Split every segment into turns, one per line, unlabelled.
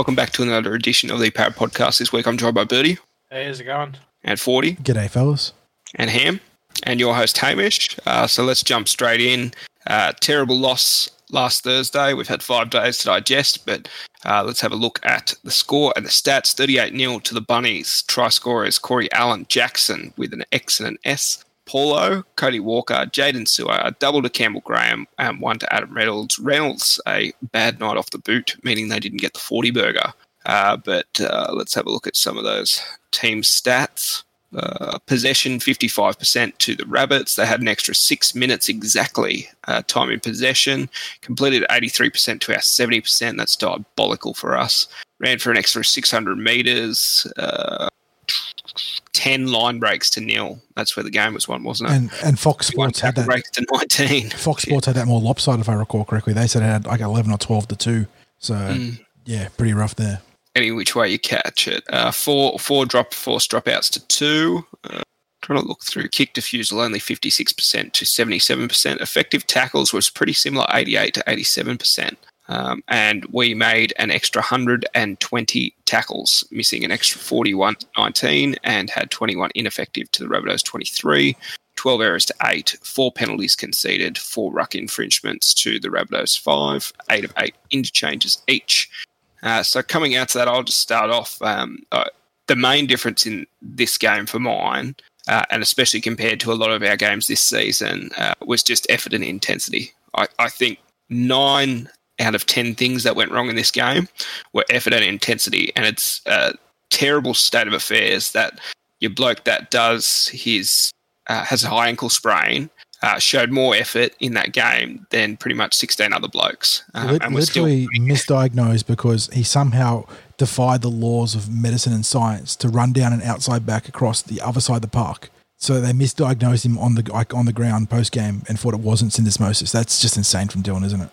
Welcome back to another edition of the Parrot Podcast. This week I'm joined by Birdie.
Hey, how's it going?
And 40.
G'day, fellas.
And Ham. And your host, Hamish. Uh, so let's jump straight in. Uh, terrible loss last Thursday. We've had five days to digest, but uh, let's have a look at the score and the stats 38 0 to the Bunnies. Try scorers Corey Allen Jackson with an X and an S. Paulo, Cody Walker, Jaydn Su'A, double to Campbell Graham, and one to Adam Reynolds. Reynolds, a bad night off the boot, meaning they didn't get the 40 burger. Uh, but uh, let's have a look at some of those team stats. Uh, possession 55% to the Rabbits. They had an extra six minutes exactly uh, time in possession. Completed 83% to our 70%. That's diabolical for us. Ran for an extra 600 metres. Uh, 10 line breaks to nil. That's where the game was won, wasn't it?
And and Fox Sports had that.
Breaks to 19.
Fox Sports had that more lopsided, if I recall correctly. They said it had like 11 or 12 to 2. So,
Mm.
yeah, pretty rough there.
Any which way you catch it. Uh, four four drop force dropouts to two. Uh, trying to look through kick defusal only 56% to 77%. Effective tackles was pretty similar, 88 to 87%. Um, and we made an extra 120 tackles, missing an extra 41 19, and had 21 ineffective to the Rabbitohs 23. 12 errors to 8, 4 penalties conceded, 4 ruck infringements to the Rabbitohs 5, 8 of 8 interchanges each. Uh, so coming out to that, I'll just start off. Um, uh, the main difference in this game for mine, uh, and especially compared to a lot of our games this season, uh, was just effort and intensity. I, I think nine out of ten things that went wrong in this game were effort and intensity, and it's a terrible state of affairs that your bloke that does his uh, has a high ankle sprain uh, showed more effort in that game than pretty much 16 other blokes. Um, and we're still
misdiagnosed because he somehow defied the laws of medicine and science to run down an outside back across the other side of the park. So they misdiagnosed him on the like on the ground post game and thought it wasn't syndesmosis. That's just insane from Dylan, isn't it?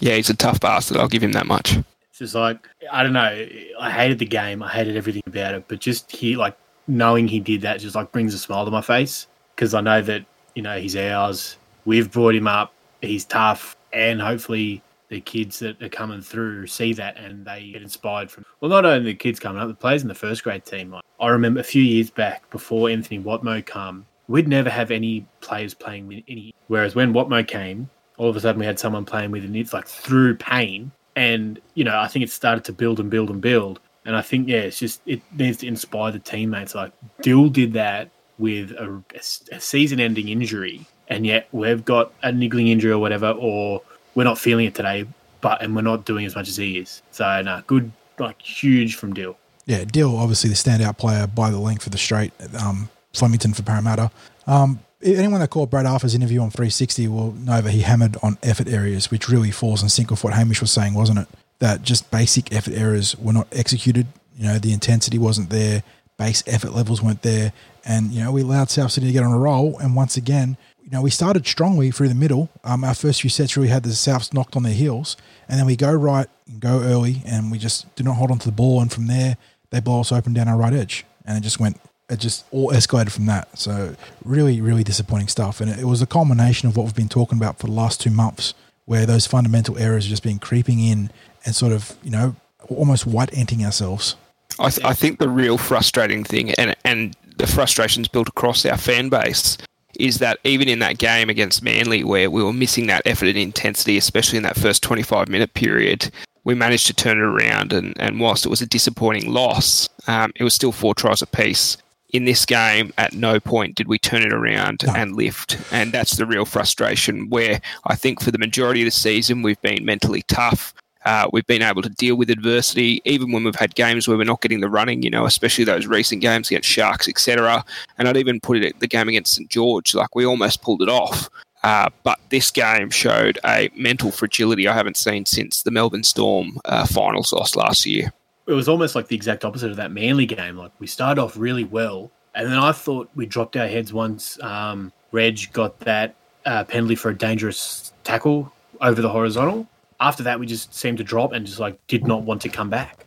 Yeah, he's a tough bastard. I'll give him that much.
It's just like I don't know. I hated the game. I hated everything about it. But just he like knowing he did that just like brings a smile to my face because I know that you know he's ours. We've brought him up. He's tough, and hopefully the kids that are coming through see that and they get inspired from. Well, not only the kids coming up, the players in the first grade team. Like I remember a few years back before Anthony Watmough come, we'd never have any players playing with any. Whereas when Watmough came, all of a sudden we had someone playing with, it. it's like through pain. And you know, I think it started to build and build and build. And I think yeah, it's just it needs to inspire the teammates. Like Dill did that with a, a- season-ending injury, and yet we've got a niggling injury or whatever, or we're not feeling it today, but and we're not doing as much as he is. So no, good, like huge from Dill.
Yeah, Dill obviously the standout player by the length of the straight. Um, Flemington for Parramatta. Um, anyone that caught Brad Arthur's interview on 360 will know that he hammered on effort areas, which really falls in sync with what Hamish was saying, wasn't it? That just basic effort errors were not executed. You know, the intensity wasn't there, base effort levels weren't there, and you know we allowed South Sydney to get on a roll. And once again, you know we started strongly through the middle. Um, our first few sets really had the Souths knocked on their heels, and then we go right and go early, and we just did not hold on to the ball. And from there, they blow us open down our right edge, and it just went. It just all escalated from that. So really, really disappointing stuff. And it, was a culmination of what we've been talking about for the last two months, where those fundamental errors are just been creeping in and sort of, you know, almost white anting ourselves.
I, th- I think the real frustrating thing, and and the frustrations built across our fan base, is that even in that game against Manly, where we were missing that effort and intensity, especially in that first 25 minute period, we managed to turn it around. And, and whilst it was a disappointing loss, um, it was still four tries apiece. In this game, at no point did we turn it around
No.
and lift. And that's the real frustration where I think for the majority of the season, we've been mentally tough. Uh, we've been able to deal with adversity, even when we've had games where we're not getting the running, you know, especially those recent games against Sharks, etc. And I'd even put it at the game against St George, like we almost pulled it off. Uh, but this game showed a mental fragility I haven't seen since the Melbourne Storm uh, finals loss last year.
It was almost like the exact opposite of that Manly game. Like we started off really well, and then I thought we dropped our heads once. Um, Reg got that uh, penalty for a dangerous tackle over the horizontal. After that, we just seemed to drop and just like did not want to come back.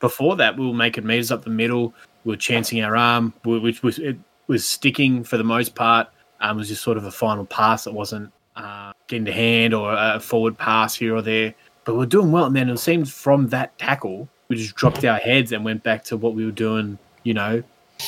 Before that, we were making meters up the middle. We were chancing our arm, which was it was sticking for the most part. Um, it was just sort of a final pass that wasn't uh, getting to hand or a forward pass here or there. But we we're doing well, and then it seemed from that tackle we just dropped our heads and went back to what we were doing, you know,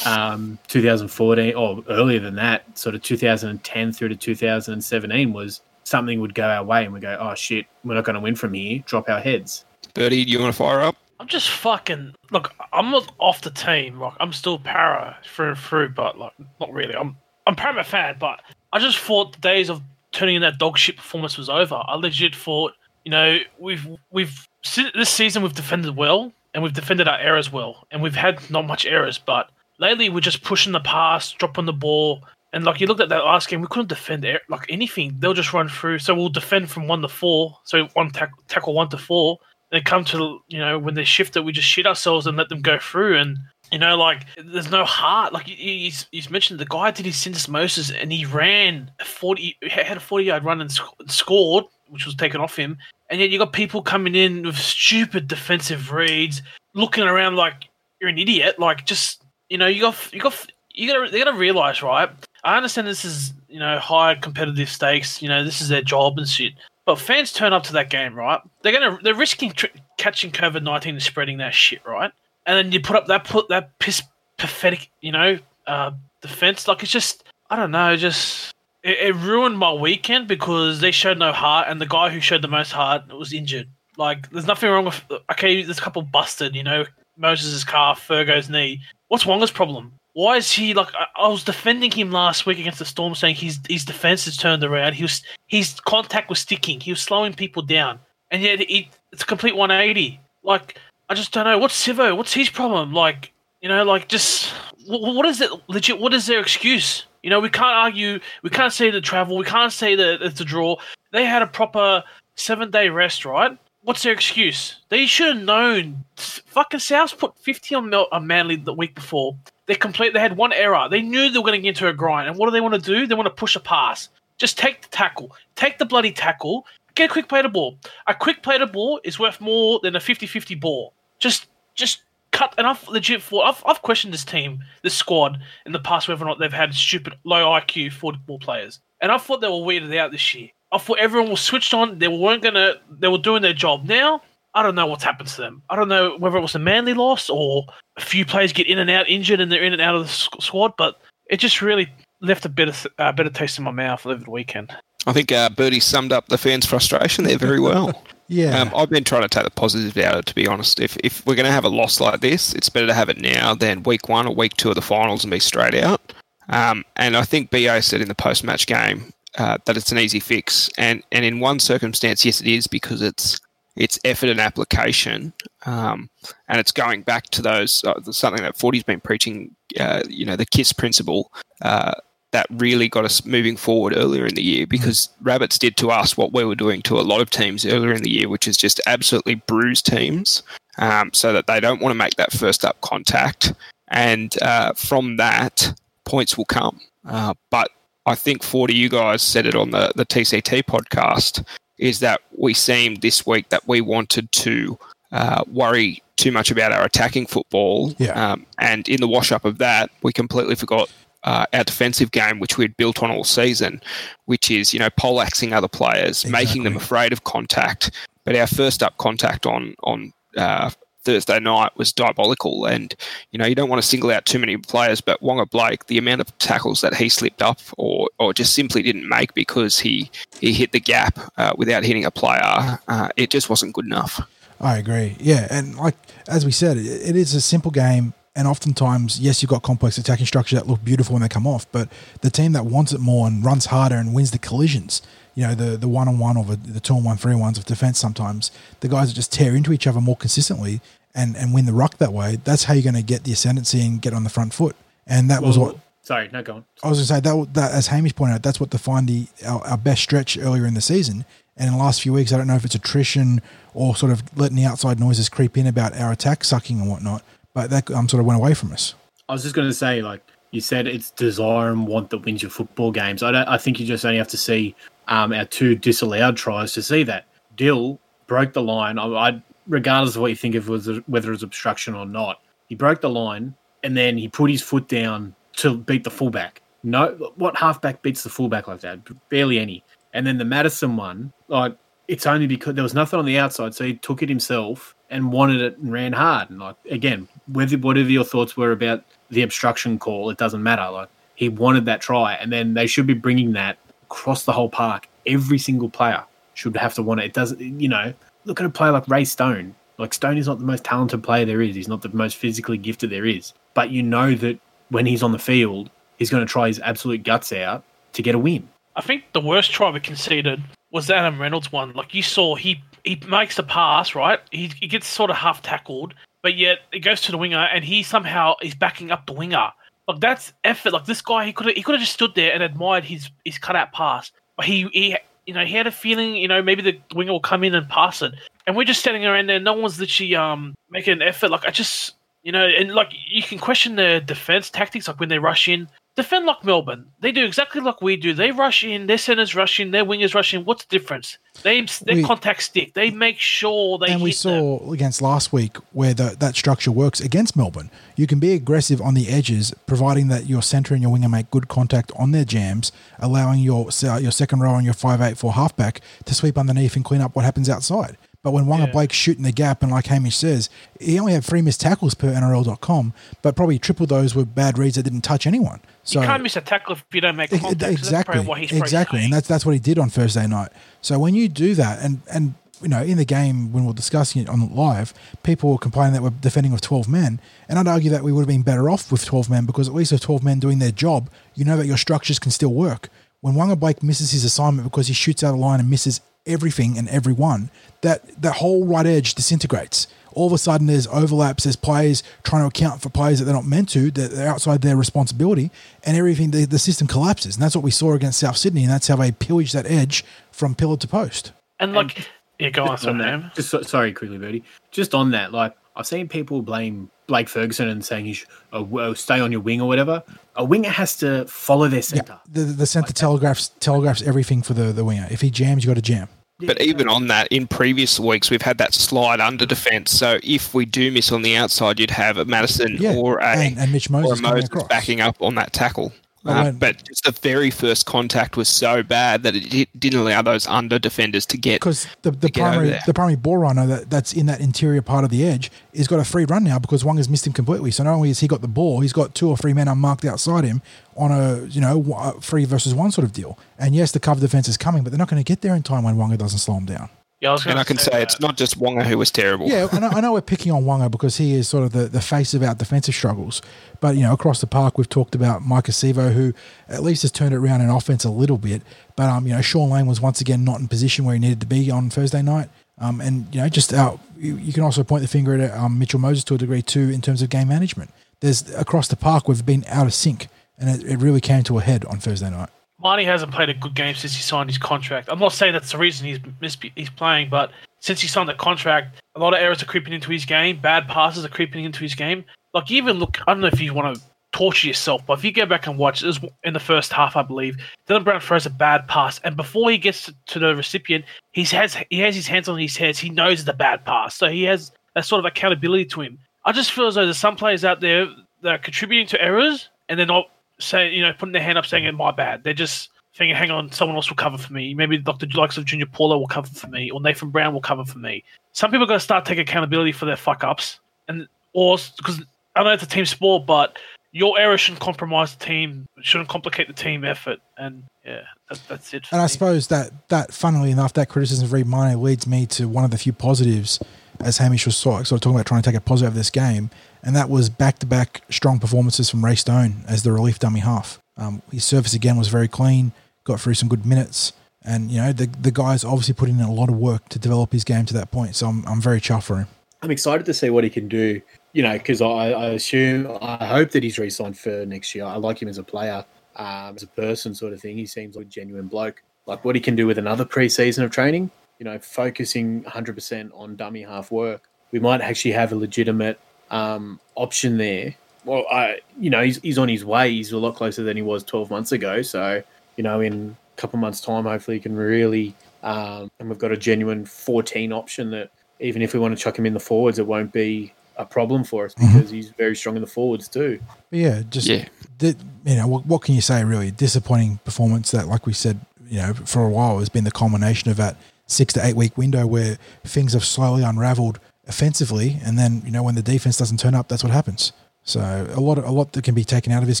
um, 2014 or earlier than that, sort of 2010 through to 2017 was something would go our way and we go, oh shit, we're not going to win from here. Drop our heads.
Birdie, you want to fire up?
I'm just fucking look. I'm not off the team. Like I'm still para through and through, but like not really. I'm I'm Parramatta fan, but I just thought the days of turning in that dog shit performance was over. I legit thought, you know, we've we've this season we've defended well and we've defended our errors well, and we've had not much errors, but lately we're just pushing the pass, dropping the ball, and like you looked at that last game, we couldn't defend like anything. They'll just run through. So we'll defend from one to four. So one tack, tackle one to four. And come to you know when they shift it, we just shit ourselves and let them go through. And you know, like there's no heart. Like he's, he's mentioned, the guy did his syndesmosis and he ran forty, had a forty yard run and sc- scored, which was taken off him. And yet you got people coming in with stupid defensive reads, looking around like you're an idiot. Like just you know, you got you got you got they got to realize, right? I understand this is you know high competitive stakes. You know this is their job and shit. But fans turn up to that game, right? They're gonna they're risking tr- catching COVID nineteen and spreading that shit, right? And then you put up that put that piss pathetic, you know, uh, defense. Like it's just I don't know, just it, it ruined my weekend because they showed no heart, and the guy who showed the most heart was injured. Like there's nothing wrong with okay, there's a couple busted, you know, Moses' calf, Fergo's knee. What's Waqa's problem? Why is he like? I, I was defending him last week against the Storm, saying his his defense has turned around. He was his contact was sticking. He was slowing people down, and yet it, it's a complete 180. Like I just don't know. What's Sivo? What's his problem? Like you know, like just what is it? Legit, what is their excuse? You know, we can't argue. We can't say the travel. We can't say that it's a draw. They had a proper seven day rest, right? What's their excuse? They should have known. Fucking South put 50 on, Manly the week before. They complete. They had one error. They knew they were going to get into a grind. And what do they want to do? They want to push a pass. Just take the tackle. Take the bloody tackle. Get a quick play to ball. A quick play to ball is worth more than a 50-50 ball. Just, just cut. And I've legit thought I've, I've questioned this team, this squad in the past whether or not they've had stupid low IQ football players. And I thought they were weirded out this year. I thought everyone was switched on. They weren't gonna. They were doing their job. Now I don't know what's happened to them. I don't know whether it was a Manly loss or a few players get in and out injured and they're in and out of the squad, but it just really left a bit of uh, better taste in my mouth over the weekend.
I think uh, Birdie summed up the fans' frustration there very well.
yeah,
um, I've been trying to take the positive out of it. To be honest, if if we're going to have a loss like this, it's better to have it now than week one or week two of the finals and be straight out. Um, and I think Bo said in the post-match game uh, that it's an easy fix, and and in one circumstance, yes, it is because it's it's effort and application, um, and it's going back to those uh, something that Forty's been preaching. Uh, you know, the KISS principle uh, that really got us moving forward earlier in the year because mm. Rabbits did to us what we were doing to a lot of teams earlier in the year, which is just absolutely bruise teams, um, so that they don't want to make that first up contact, and uh, from that points will come. Uh, but I think Forty, you guys said it on the the TCT podcast is that we seemed this week that we wanted to uh, worry too much about our attacking football.
Yeah.
Um, and in the wash up of that, we completely forgot uh, our defensive game, which we had built on all season, which is, you know, poleaxing other players, exactly. making them afraid of contact. But our first up contact on, on uh, Thursday night was diabolical. And, you know, you don't want to single out too many players, but Waqa Blake, the amount of tackles that he slipped up or, or just simply didn't make because he, he hit the gap uh, without hitting a player, uh, it just wasn't good enough.
I agree. Yeah. And like, as we said, it, it is a simple game. And oftentimes, yes, you've got complex attacking structure that look beautiful when they come off, but the team that wants it more and runs harder and wins the collisions, you know, the the one on one or the, the two on one, three on ones of defense sometimes, the guys that just tear into each other more consistently, and, and win the ruck that way, that's how you're going to get the ascendancy and get on the front foot. And that was what.
Sorry, no, go on.
I was going to say that, that, as Hamish pointed out, that's what defined the our, our, best stretch earlier in the season. And in the last few weeks, I don't know if it's attrition or sort of letting the outside noises creep in about our attack sucking and whatnot, but that um, sort of went away from us.
I was just going to say, like you said, it's desire and want that wins your football games. I don't. I think you just only have to see um, our two disallowed tries to see that. Dill broke the line. I, I regardless of what you think of was whether it was obstruction or not, he broke the line and then he put his foot down to beat the fullback. No, what halfback beats the fullback like that? Barely any. And then the Madison one, like it's only because there was nothing on the outside, so he took it himself and wanted it and ran hard. And like again, whether whatever your thoughts were about the obstruction call, it doesn't matter. Like he wanted that try, and then they should be bringing that across the whole park. Every single player should have to want it. It doesn't, you know. Look at a player like Ray Stone. Like Stone is not the most talented player there is. He's not the most physically gifted there is. But you know that when he's on the field, he's going to try his absolute guts out to get a win.
I think the worst try we conceded was Adam Reynolds one. Like you saw, he he makes the pass right. He, he gets sort of half tackled, but yet it goes to the winger, and he somehow is backing up the winger. Like that's effort. Like this guy, he could he could have just stood there and admired his his cutout pass, but he he you know he had a feeling you know maybe the winger will come in and pass it, and we're just standing around there. No one's literally um making an effort. Like I just you know, and like you can question their defense tactics, like when they rush in defend like Melbourne. They do exactly like we do. They rush in, their centers rush in, their wingers rush in. What's the difference? They they
We-
contact stick. They make sure they
and we
hit them.
saw against last week where the, that structure works against Melbourne. You can be aggressive on the edges, providing that your centre and your winger make good contact on their jams, allowing your uh, your second row and your five eight four halfback to sweep underneath and clean up what happens outside. But when Waqa
Yeah.
Blake's shooting the gap, and like Hamish says, he only had three missed tackles per NRL.com, but probably triple those were bad reads that didn't touch anyone. So
you can't miss a tackle if you don't make contact.
Exactly,
probably what he's probably
exactly, and that's that's what he did on Thursday night. So when you do that, and and you know, in the game when we we're discussing it on live, people were complaining that we're defending with twelve men, and I'd argue that we would have been better off with twelve men because at least with twelve men doing their job, you know that your structures can still work. When Waqa Blake misses his assignment because he shoots out of line and misses everything and everyone, that that whole right edge disintegrates. All of a sudden, there's overlaps. There's players trying to account for players that they're not meant to. That they're outside their responsibility, and everything. The, the system collapses, and that's what we saw against South Sydney, and that's how they pillaged that edge from pillar to post.
and like, yeah, go on,
Just on
sorry,
that, just sorry, quickly, Birdie. Just on that, like I've seen people blame Blake Ferguson and saying he should uh, stay on your wing or whatever. A winger has to follow their centre.
The the centre telegraphs telegraphs everything for the the winger. If he jams, you got to jam.
But even on that, in previous weeks, we've had that slide under defence. So if we do miss on the outside, you'd have a Madison
Yeah,
or a
and, and Mitch
or a
Moses coming
Moses
across.
backing up on that tackle. Uh, but just the very first contact was so bad that it didn't allow those under defenders to get.
because the, the primary the primary ball runner that, that's in that interior part of the edge is got a free run now because Waqa's missed him completely. So not only has he got the ball, he's got two or three men unmarked outside him on a you know three versus one sort of deal. And yes, the cover defense is coming, but they're not going to get there in time when Waqa doesn't slow him down.
Yeah, I
And I can say
that.
it's not just Waqa who was terrible.
Yeah, I know, I know we're picking on Waqa because he is sort of the, the face of our defensive struggles. But, you know, across the park, we've talked about Maika Sivo, who at least has turned it around in offense a little bit. But, um, you know, Shaun Lane was once again not in position where he needed to be on Thursday night. Um, and, you know, just out, you, you can also point the finger at um, Mitchell Moses to a degree too in terms of game management. There's across the park, we've been out of sync. And it, it really came to a head on Thursday night.
Mahoney hasn't played a good game since he signed his contract. I'm not saying that's the reason he's mis- he's playing, but since he signed the contract, a lot of errors are creeping into his game. Bad passes are creeping into his game. Like even look, I don't know if you want to torture yourself, but if you go back and watch, this was in the first half, I believe, Dylan Brown throws a bad pass, and before he gets to, to the recipient, he has he has his hands on his head. He knows it's a bad pass, so he has that sort of accountability to him. I just feel as though there's some players out there that are contributing to errors, and they're not saying, you know, putting their hand up saying, "My bad." They're just thinking, "Hang on, someone else will cover for me. Maybe Dr. Likes of Junior Paulo will cover for me, or Nathan Brown will cover for me." Some people got to start taking accountability for their fuck ups, and or because I know it's a team sport, but your error shouldn't compromise the team, shouldn't complicate the team effort, and yeah, that, that's it.
And I suppose that that funnily enough, that criticism of Reed Mahoney leads me to one of the few positives, as Hamish was sort of talking about trying to take a positive of this game, and that was back to back strong performances from Ray Stone as the relief dummy half. Um, his service again was very clean, got through some good minutes, and you know the the guy's obviously put in a lot of work to develop his game to that point. So I'm I'm very chuffed for him.
I'm excited to see what he can do. You know, because I, I assume, I hope that he's re-signed for next year. I like him as a player, um, as a person, sort of thing. He seems like a genuine bloke. Like what he can do with another pre-season of training. You know, focusing 100% on dummy half work. We might actually have a legitimate um, option there. Well, I, you know, he's, he's on his way. He's a lot closer than he was 12 months ago. So, you know, in a couple months' time, hopefully, he can really. Um, and we've got a genuine 14 option that even if we want to chuck him in the forwards, it won't be a problem for us because he's very strong in the forwards too.
But yeah, just
Yeah.
di- you know what, what can you say? Really disappointing performance that, like we said, you know, for a while has been the culmination of that six to eight week window where things have slowly unravelled offensively, and then you know when the defense doesn't turn up, that's what happens. So a lot, a lot that can be taken out of this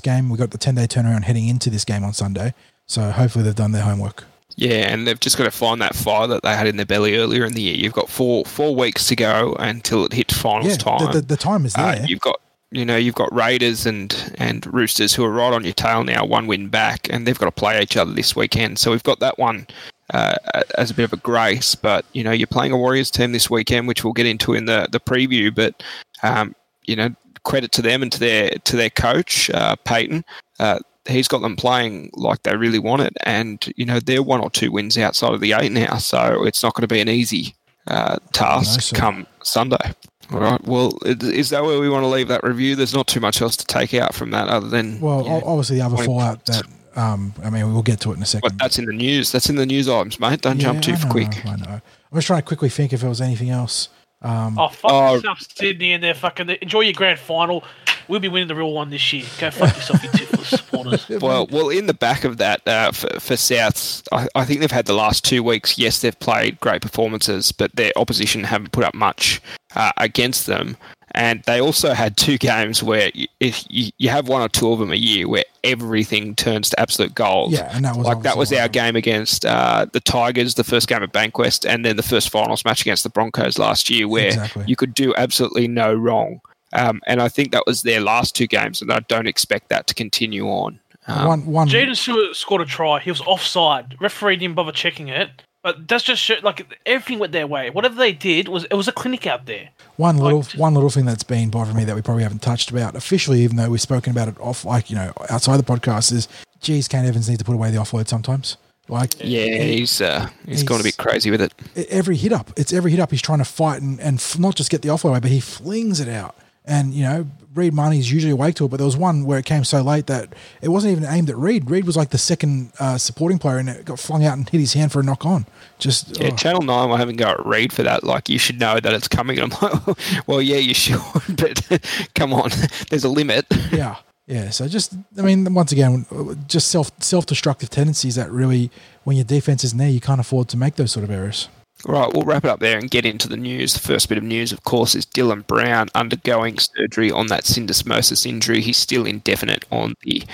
game. We've got the ten day turnaround heading into this game on Sunday, so hopefully they've done their homework.
Yeah, and they've just got to find that fire that they had in their belly earlier in the year. You've got four four weeks to go until it hits finals
Yeah,
time.
the, the, the time is
Uh,
there.
you've got you know you've got Raiders and and Roosters who are right on your tail now, one win back, and they've got to play each other this weekend. So we've got that one uh, as a bit of a grace. But you know you're playing a Warriors team this weekend, which we'll get into in the the preview. But um, you know credit to them and to their to their coach uh, Payten. Uh, he's got them playing like they really want it, and you know they're one or two wins outside of the eight now, so it's not going to be an easy uh, task come Sunday. All right. Well, is- that where we want to leave that review? There's not too much else to take out from that other than
well, obviously the other fallout that um, I mean we'll get to it in a second.
But that's in the news. That's in the news items, mate. Don't jump too
I know,
quick.
I know. I'm just trying to quickly think if there was anything else. Um,
Oh, fuck
Oh.
yourself, Sydney, and their fucking. Enjoy your grand final. We'll be winning the real one this year. Go fuck yourself, you Tiflis supporters.
Well, well, in the back of that uh, for, for Souths, I, I think they've had the last two weeks. Yes, they've played great performances, but their opposition haven't put up much uh, against them. And they also had two games where if you, you have one or two of them a year where everything turns to absolute gold.
Yeah, and that was
like that was our
one
game against uh, the Tigers, the first game at Bankwest, and then the first finals match against the Broncos last year, where
Exactly.
you could do absolutely no wrong. Um, and I think that was their last two games, and I don't expect that to continue on. Um,
one, one,
Jaden Stewart scored a try. He was offside. Referee didn't bother checking it. But that's just show, like everything went their way. Whatever they did was it was a clinic out there.
One little
Like,
one little thing that's been bothering me that we probably haven't touched about officially, even though we've spoken about it off, like you know, outside the podcast, is geez, Kane Evans needs to put away the offload sometimes. Like,
Yeah, he's uh, he's gone a bit crazy with it.
every hit up, it's every hit up he's trying to fight and, and f- not just get the offload away, but he flings it out. And you know, Reed Mahoney's usually awake to it, but there was one where it came so late that it wasn't even aimed at Reed. Reed was like the second uh, supporting player, and it got flung out and hit his hand for a knock on. Just
Yeah,
oh.
Channel Nine were having a go at Reed for that. Like, you should know that it's coming. And I'm like, well, yeah, you should, but come on, there's a limit.
yeah yeah so just i mean once again just self self-destructive tendencies that really when your defense isn't there you can't afford to make those sort of errors
Right, we'll wrap it up there and get into the news. The first bit of news, of course, is Dylan Brown undergoing surgery on that syndesmosis injury. He's still indefinite on the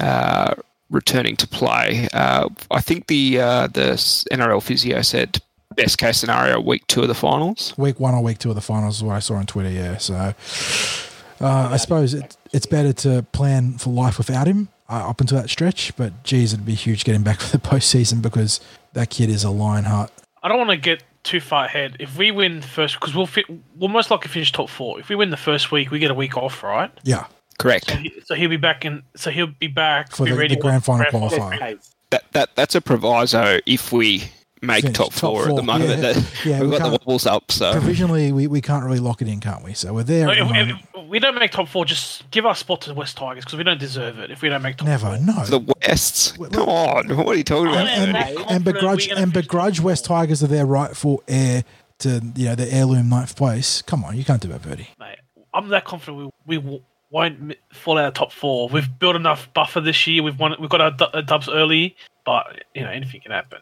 uh, returning to play. Uh, I think the uh, the NRL physio said best case scenario week two of the finals.
week one or week two of the finals is what i saw on twitter yeah so uh, i suppose it, it's better to plan for life without him uh, up until that stretch but geez it'd be huge getting back for the postseason because that kid is a lionheart
I don't want to get too far ahead. If we win first, because we'll fit, we'll most likely finish top four. If we win the first week, we get a week off, right?
yeah
Correct.
So, he, so he'll be back in. So he'll be back
For
be
the-
ready
the grand final
final.
qualifier.
That that that's a proviso if we make top
top
four, at the moment.
yeah. Yeah,
we've
we
got the wobbles up, so
provisionally we, we can't really lock it in can't we so we're there at the
If,
moment.
if we don't make top four, just give our spot to the West Tigers because we don't deserve it. If we don't make top
never
four,
no
the West.
Well,
Come on, what are you talking about?
and, and, and begrudge and begrudge West
four.
Tigers of their rightful heir to you know the heirloom ninth place. Come on, you can't do that, Birdie.
mate, I'm that confident we, we w- won't fall out of top four. We've built enough buffer this year. We've won. We've got our, du- our dubs early, but you know anything can happen.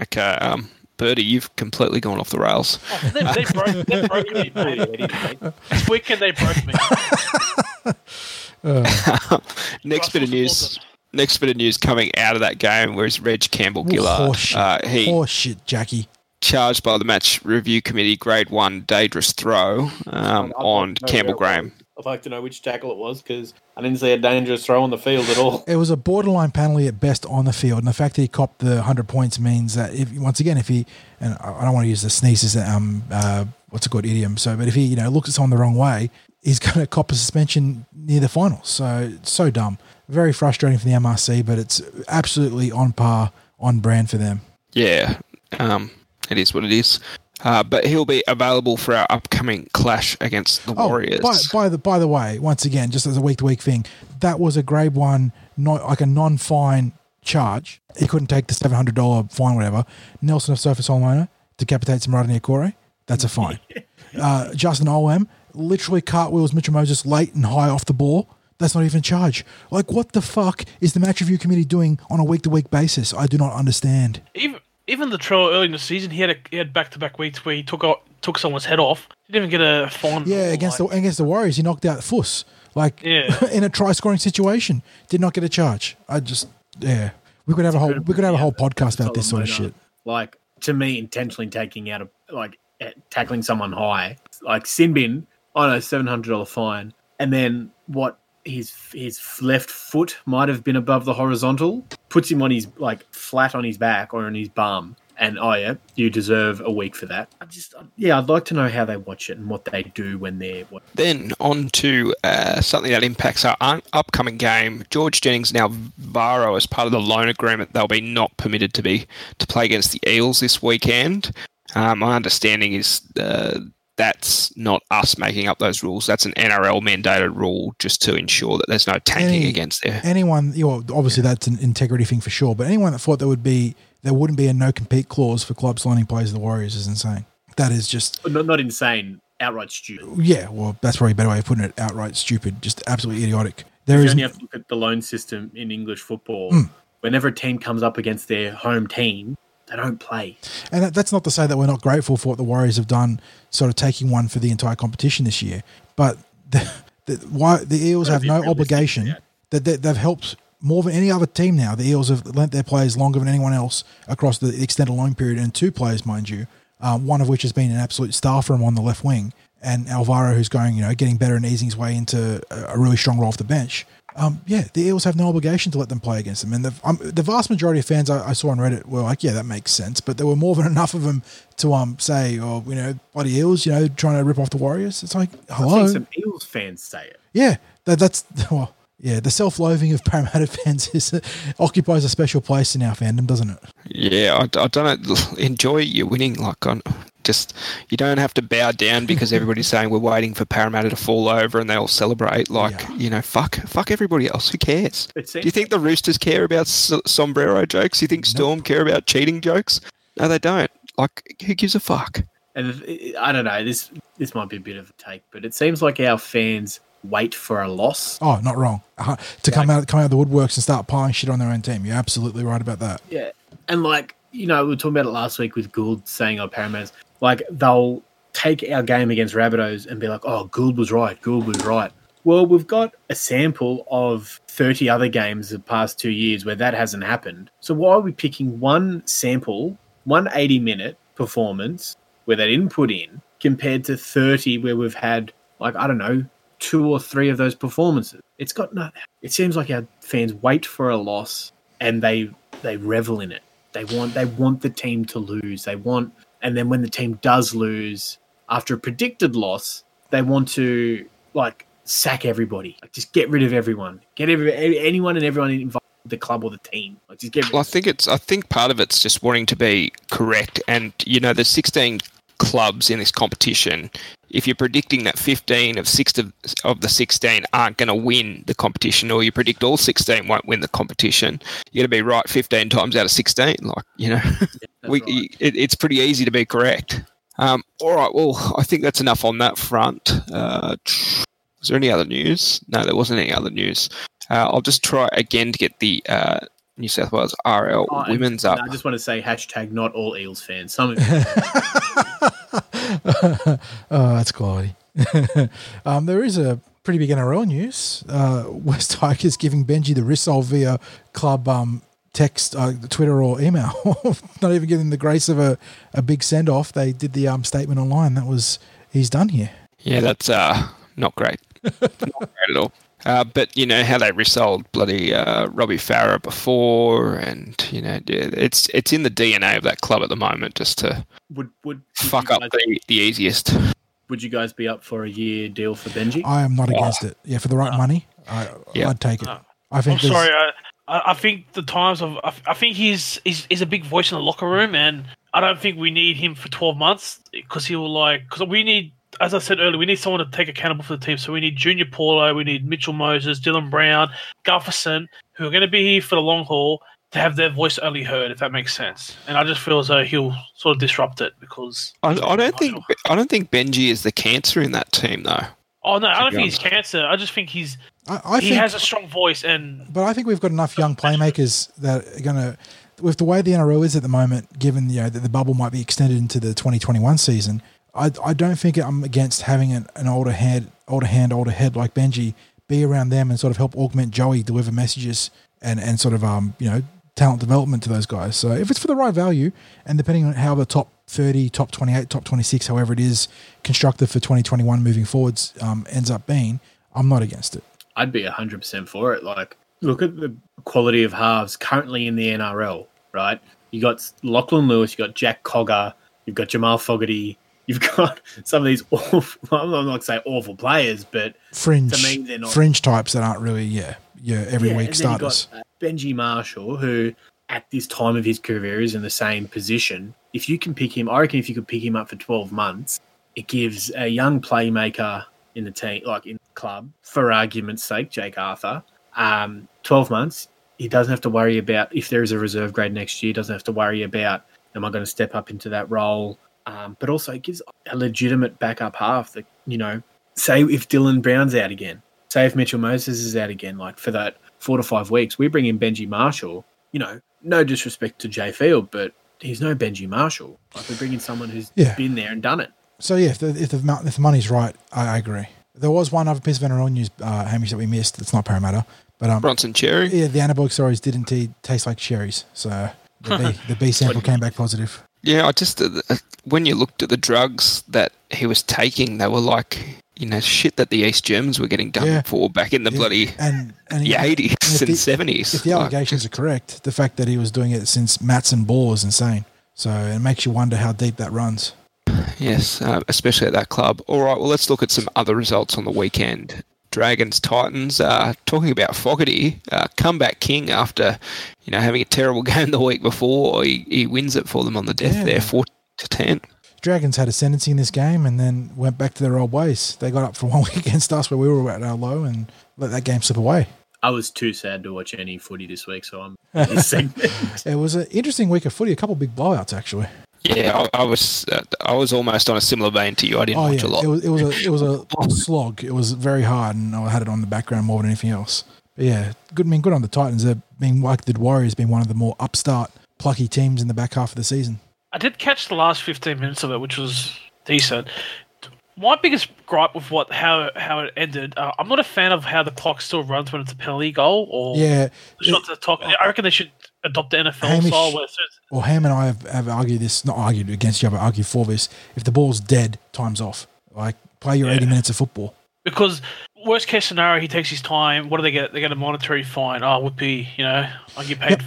Okay, um, Birdie, you've completely gone off the rails.
Oh, they, they broke. They broke me, mate. This weekend they broke me.
next bit of news. Next bit of news coming out of that game was Reg Campbell Gillard.
Horseshit,
Uh, he
horseshit, Jackie.
charged by the match review committee, grade one dangerous throw um, on
like to know
Campbell
where it
Graham.
Was. I'd like to know which tackle it was because I didn't see a dangerous throw on the field at all.
It was a borderline penalty at best on the field, and the fact that he copped the hundred points means that if once again, if he and I I don't want to use the sneezes, um, uh, what's a good idiom? So, but if he you know looks at someone the wrong way, he's going to cop a suspension near the finals. So, it's so dumb, very frustrating for the MRC, but it's absolutely on par, on brand for them.
Yeah, um, it is what it is. Uh, but he'll be available for our upcoming clash against the Warriors.
Oh, by, by the by the way, once again, just as a week to week thing, that was a grade one, not like a non fine charge. He couldn't take the seven hundred dollar fine, whatever. Nelson Asofa-Solomona decapitates him right in the Akore. That's a fine. uh, Justin Olam literally cartwheels Mitchell Moses late and high off the ball. That's not even a charge. Like, what the fuck is the match review committee doing on a week to week basis? I do not understand.
Even even the trail early in the season, he had a, he had back to back weeks where he took out, took someone's head off. He didn't even get a fine.
Yeah, against
like,
the against the Warriors, he knocked out Fuss. Like
Yeah.
in a try scoring situation, did not get a charge. I just yeah, we could have a whole we could have a whole podcast about this sort of shit.
Like to me, intentionally taking out a like eh, tackling someone high, like Sinbin. I know seven hundred dollar fine, and then what? His his left foot might have been above the horizontal. Puts him on his like flat on his back or on his bum, and oh yeah, you deserve a week for that. I just yeah, I'd like to know how they watch it and what they do when they're
Then on to uh, something that impacts our un- upcoming game. George Jennings now Varo as part of the loan agreement. They'll be not permitted to be to play against the Eels this weekend. Uh, my understanding is uh, that's not us making up those rules. That's an NRL mandated rule just to ensure that there's no tanking
Any-
against there.
Anyone, you know, obviously that's an integrity thing for sure. But anyone that thought there would be there wouldn't be a no compete clause for clubs signing players of the Warriors is insane. That is just
not not insane, outright stupid.
yeah. Well, that's probably a better way of putting it. Outright stupid, just absolutely idiotic. There
you
is
only have to look at the loan system in English football.
Mm.
Whenever a team comes up against their home team, they don't play.
And that's not to say that we're not grateful for what the Warriors have done, sort of taking one for the entire competition this year. But the, the, why the Eels have no obligation. That they, they've helped more than any other team now. The Eels have lent their players longer than anyone else across the extended loan period, and two players, mind you, um, one of which has been an absolute star for him on the left wing, and Alvaro, who's going, you know, getting better and easing his way into a really strong role off the bench. Um, yeah, the Eels have no obligation to let them play against them, and the, um, the vast majority of fans I, I saw on Reddit were like, "Yeah, that makes sense," but there were more than enough of them to um say, "Oh, you know, bloody Eels, you know, trying to rip off the Warriors." It's like,
I've
hello,
seen some Eels fans say it.
yeah, that, that's well, yeah, the self-loathing of Parramatta fans is occupies a special place in our fandom, doesn't it?
Yeah, I, I don't know. Enjoy your winning. Like, on just you don't have to bow down because everybody's saying we're waiting for Parramatta to fall over and they all celebrate. Like,
Yeah.
you know, fuck, fuck everybody else. Who cares?
It
Do you think the Roosters care about s- sombrero jokes? Do you think Storm care about cheating jokes? No, they don't. Like, who gives a fuck?
and I don't know. This this might be a bit of a take, but it seems like our fans wait for a loss.
Oh, not wrong. Uh, to come out, come out of the woodworks and start piling shit on their own team. You're absolutely right about that.
Yeah, and like you know, we were talking about it last week with Gould saying our Parramatta's like they'll take our game against Rabbitohs and be like, "Oh, Gould was right. Gould was right." Well, we've got a sample of 30 other games the past two years where that hasn't happened. So why are we picking one sample, one 80 minute performance where they didn't put in, compared to 30 where we've had, like, I don't know, two or three of those performances? It's got. It seems like our fans wait for a loss and they they revel in it. They want they want the team to lose. They want, and then when the team does lose after a predicted loss, they want to like sack everybody, like just get rid of everyone, get every anyone and everyone involved with the club or the team, like just get. Rid
Well, I think it's. I think part of it's just wanting to be correct, and you know, there's 16 clubs in this competition. If you're predicting that 15 of six of, of the 16 aren't going to win the competition, or you predict all 16 won't win the competition, you're going to be right 15 times out of 16. Like you know,
That's
we,
right.
it, it's pretty easy to be correct. Um, all right, well, I think that's enough on that front. Uh, was there any other news? No, there wasn't any other news. Uh, I'll just try again to get the uh, New South Wales RL
Oh,
women's
and
up.
I just want to say hashtag not all Eels fans. Some of you
oh, that's quality. um, there is a pretty big NRL news. Uh, West Tigers giving Benji the Rissol via club um, text, uh, Twitter, or email. Not even giving the grace of a, a big send off. They did the um, statement online. That was he's done here.
Yeah, that's uh, not great. not great at all. Uh, but you know how they resold bloody uh, Robbie Farah before, and you know it's it's in the DNA of that club at the moment just to
would would would
fuck up
guys,
the, the easiest.
Would you guys be up for a year deal for Benji?
I am not against it. Yeah, for the right money, I,
Yeah.
I'd take it.
Uh,
I
I'm
think.
sorry. I, I I think the times of I, I think he's, he's he's a big voice in the locker room, and I don't think we need him for 12 months because he will like because we need. As I said earlier, we need someone to take accountable for the team. So we need Junior Paulo, we need Mitchell Moses, Dylan Brown, Gutherson, who are going to be here for the long haul to have their voice only heard, if that makes sense. And I just feel as though he'll sort of disrupt it because
I, I don't think I don't think Benji is the cancer in that team though.
Oh no, I don't think he's cancer. I just think he's
I, I
he
think,
has a strong voice and
but I think we've got enough young playmakers that are going to with the way the NRL is at the moment, given you know that the bubble might be extended into the 2021 season, I, I don't think I'm against having an, an older head, older hand, older head like Benji be around them and sort of help augment Joey deliver messages and and sort of um you know talent development to those guys. So if it's for the right value and depending on how the top 30, top 28, top 26, however it is constructed for 2021 moving forwards um, ends up being, I'm not against it.
I'd be 100% for it. Like, look at the quality of halves currently in the NRL, right? You got Lachlan Lewis, you got Jack Cogger, you've got Jamal Fogarty, you've got some of these awful, I'm not going to say awful players, but
Fringe,
to me, they're not.
fringe types that aren't really, yeah, yeah, every
Yeah,
week
you got,
starters.
uh, Benji Marshall, who at this time of his career is in the same position. If you can pick him, I reckon if you could pick him up for 12 months, it gives a young playmaker in the team, like in the club, for argument's sake, Jake Arthur, um, 12 months. He doesn't have to worry about if there is a reserve grade next year. Doesn't have to worry about am I going to step up into that role. Um, but also, it gives a legitimate backup half that you know. Say if Dylan Brown's out again, say if Mitchell Moses is out again, like for that four to five weeks, we bring in Benji Marshall. You know, no disrespect to Jai Field, but he's no Benji Marshall. Like we bring in someone who's
Yeah.
been there and done it.
So yeah, if the, if the if the money's right, I, I agree. There was one other piece of NRL news, uh, Hamish, that we missed. That's not Parramatta, but um,
Bronson Xerri.
yeah, the anabolic steroids did indeed taste like cherries. So the B, the B sample came back positive.
Yeah, I just uh, uh, when you looked at the drugs that he was taking, they were like you know shit that the East Germans were getting done
Yeah.
for back in the
Yeah,
bloody
and and
the eighties and seventies.
If the allegations are correct, the fact that he was doing it since Mats and Ball is insane. So it makes you wonder how deep that runs.
Yes, uh, especially at that club. All right, well, let's look at some other results on the weekend. Dragons Titans. Uh, talking about Fogarty, uh, comeback king after you know having a terrible game the week before. He, he wins it for them on the death
Yeah.
there, four to ten.
Dragons had ascendancy in this game and then went back to their old ways. They got up for one week against us where we were at our low and let that game slip away.
I was too sad to watch any footy this week, so I'm in this segment.
It was an interesting week of footy. A couple big blowouts actually.
Yeah, I, I was uh, I was almost on a similar vein to you. I didn't
Oh
watch
yeah,
a lot.
it was it was a it was a slog. It was very hard, and I had it on the background more than anything else. But yeah, good. I mean, good on the Titans. They're being like the Warriors, being one of the more upstart, plucky teams in the back half of the season.
I did catch the last 15 minutes of it, which was decent. My biggest gripe with what how how it ended, uh, I'm not a fan of how the clock still runs when it's a penalty goal or
Yeah,
shot to the top. I reckon they should adopt the NFL
Hamish-
style where
well, Ham and I have, have argued this, not argued against each other, argued for this. If the ball's dead, time's off. Like play your
Yeah.
80 minutes of football.
because worst case scenario, he takes his time. What do they get? They get a monetary fine. Ah, oh, would be you know, I get paid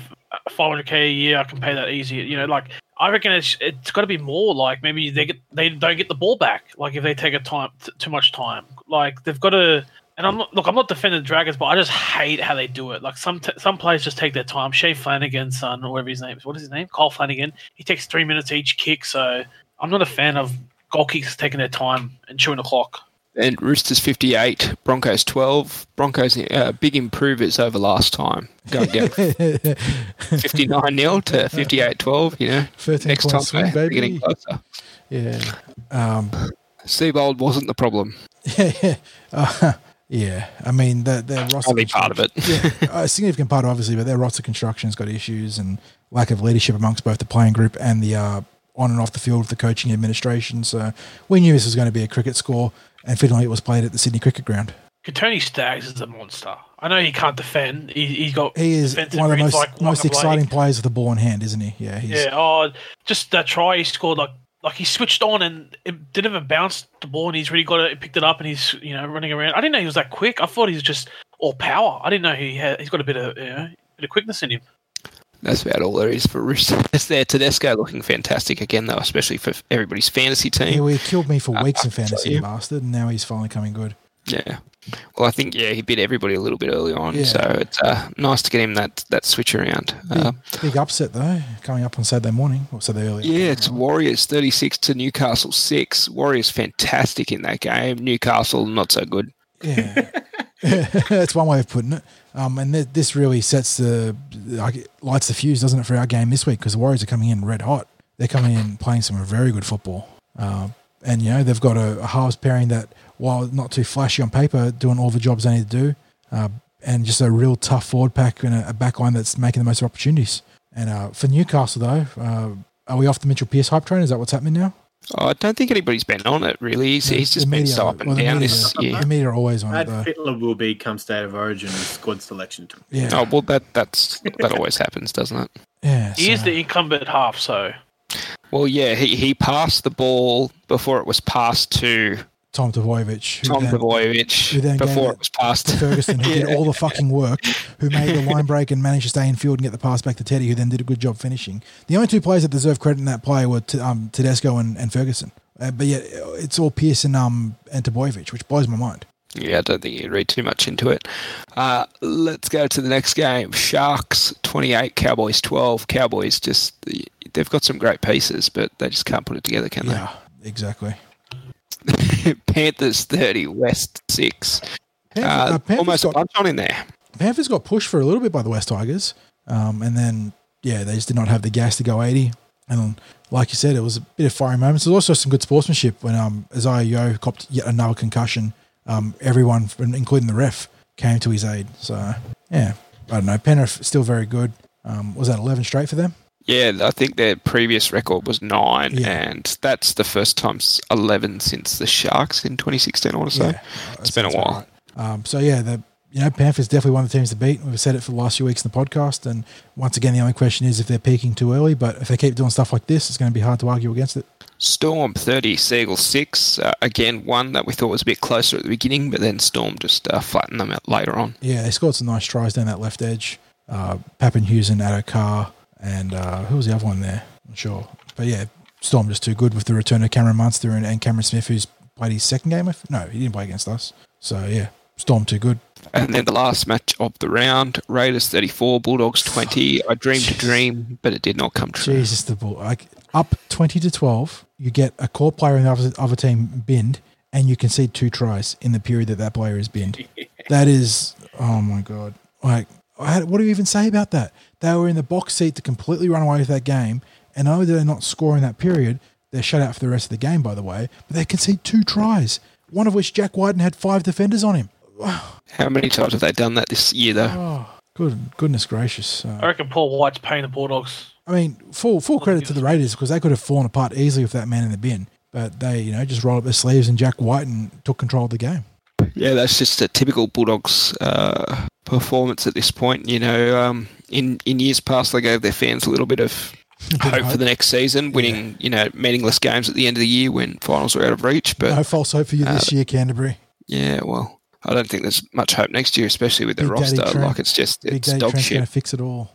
five hundred k a year. I can pay that easy. You know, like I reckon it's it's got to be more. Like maybe they get they don't get the ball back. Like if they take a time t- too much time. Like they've got to. And I'm not look. I'm not defending the Dragons, but I just hate how they do it. Like some t- some players just take their time. Shane Flanagan's son, or whatever his name is. What is his name? Kyle Flanagan. He takes three minutes each kick. So I'm not a fan of goal kicks taking their time and chewing the clock.
And Roosters 58, Broncos 12. Broncos uh, big improvers over last time. Going down 59 0 to 58 12. You know,
13
next time
swing,
they're
baby.
getting closer.
Yeah. Um,
Seibold wasn't the problem.
yeah, yeah. Uh, yeah. I mean, their, their roster
Only part of it.
yeah, a significant part, obviously, but their roster construction's got issues and lack of leadership amongst both the playing group and the uh, on and off the field with the coaching administration. So we knew this was going to be a cricket score, and fittingly, it was played at the Sydney Cricket Ground.
Tony Staggs is a monster. I know he can't defend. He, he's got
He is one of the most
like
most exciting players with the ball in hand, isn't he? Yeah, he's,
Yeah. Oh, just that try he scored. Like like he switched on and it didn't even bounce the ball, and he's really got it. Picked it up, and he's you know running around. I didn't know he was that quick. I thought he was just all power. I didn't know he had. He's got a bit of you know bit of quickness in him.
That's about all there is for Roosters there. Tedesco looking fantastic again, though, especially for everybody's fantasy
Yeah,
team.
well, he killed me for
Uh,
weeks in
I can tell
fantasy,
you.
bastard, and now he's finally coming good.
Yeah. Well, I think yeah, he beat everybody a little bit early on,
Yeah.
so it's uh, nice to get him that that switch around.
Big,
Uh,
big upset though, coming up on Saturday morning or Saturday early.
yeah, it's Warriors thirty six to Newcastle six. Warriors fantastic in that game. Newcastle not so good.
Yeah, that's one way of putting it. Um, and th- this really sets the like, lights the fuse, doesn't it, for our game this week? Because the Warriors are coming in red hot. They're coming in playing some very good football, uh, and you know they've got a, a halves pairing that, while not too flashy on paper, doing all the jobs they need to do, uh, and just a real tough forward pack and a, a back line that's making the most of opportunities. And uh, for Newcastle, though, uh, are we off the Mitchell Pearce hype train? Is that what's happening now?
Oh, I don't think anybody's been on it really. He's, he's just been so up and
well,
down
media-
this year.
The media are always on it,
Brad
though.
Fittler will be come state of origin squad selection. To
Yeah.
Oh well, that that's that always happens, doesn't it?
yeah.
He is the incumbent half, so
Well, yeah, he, he passed the ball before it was passed to
Tom Trbojevic.
Tom
then- who then
before
it
was passed
to Ferguson, who did all the fucking work, who made the line break and managed to stay in field and get the pass back to Teddy, who then did a good job finishing. The only two players that deserve credit in that play were T- um, Tedesco and, and Ferguson. Uh, but yet, it's all Pearson um, and Trbojevic, which blows my mind.
Yeah, I don't think you read too much into it. Uh, let's go to the next game. Sharks 28, Cowboys 12. Cowboys just, they've got some great pieces, but they just can't put it together, can they?
Yeah, exactly.
Panthers 30, West 6.
Panthers,
Uh,
uh,
almost
got,
on in there.
Panthers got pushed for a little bit by the West Tigers, um, and then yeah, they just did not have the gas to go eighty. And like you said, it was a bit of fiery moments. There's also some good sportsmanship when um, Isaiah Yeo copped yet another concussion. Um, everyone, including the ref, came to his aid. So yeah, I don't know. Penrith still very good. Um, was that eleven straight for them?
Yeah, I think their previous record was nine,
Yeah.
and that's the first time 11 since the Sharks in 2016, I want to say.
It's
been a while.
Um, so yeah, the you know Panthers definitely one of the teams to beat. We've said it for the last few weeks in the podcast, and once again, the only question is if they're peaking too early. But if they keep doing stuff like this, it's going to be hard to argue against it.
Storm 30, Seagull 6. Uh, again, one that we thought was a bit closer at the beginning, but then Storm just uh, flattened them out later on.
Yeah, they scored some nice tries down that left edge. Uh, Papenhuyzen, Addo-Carr, and uh, who was the other one there? I'm sure. But yeah, Storm just too good with the return of Cameron Munster and, and Cameron Smith, who's played his second game. If- No, he didn't play against us. So yeah, Storm too good.
And then the last match of the round, Raiders 34, Bulldogs 20. I dreamed a dream, but it did not come true.
Jesus, the ball. Like up 20 to 12, you get a core player in the other, other team binned, and you concede two tries in the period that that player is binned. that is, oh my God. Like, had, what do you even say about that? They were in the box seat to completely run away with that game, and not only did they not score in that period, they're shut out for the rest of the game, by the way, but they concede two tries, one of which Jack Wighton had five defenders on him.
How many times have they done that this year, though?
Oh, good, goodness gracious. Uh,
I reckon Paul White's paying the Bulldogs.
I mean, full full credit to the Raiders because they could have fallen apart easily with that man in the bin, but they, you know, just rolled up their sleeves and Jack White took control of the game.
Yeah, that's just a typical Bulldogs uh, performance at this point. You know, um, in, in years past, they gave their fans a little bit of hope for the next season, winning, you know, meaningless games at the end of the year when finals were out of reach. But
No false hope for you
Uh,
this year, Canterbury.
yeah, well, I don't think there's much hope next year, especially with the
Big
roster. Like it's just
Big
it's
Daddy
dog
Trent's going
shit.
to fix it all.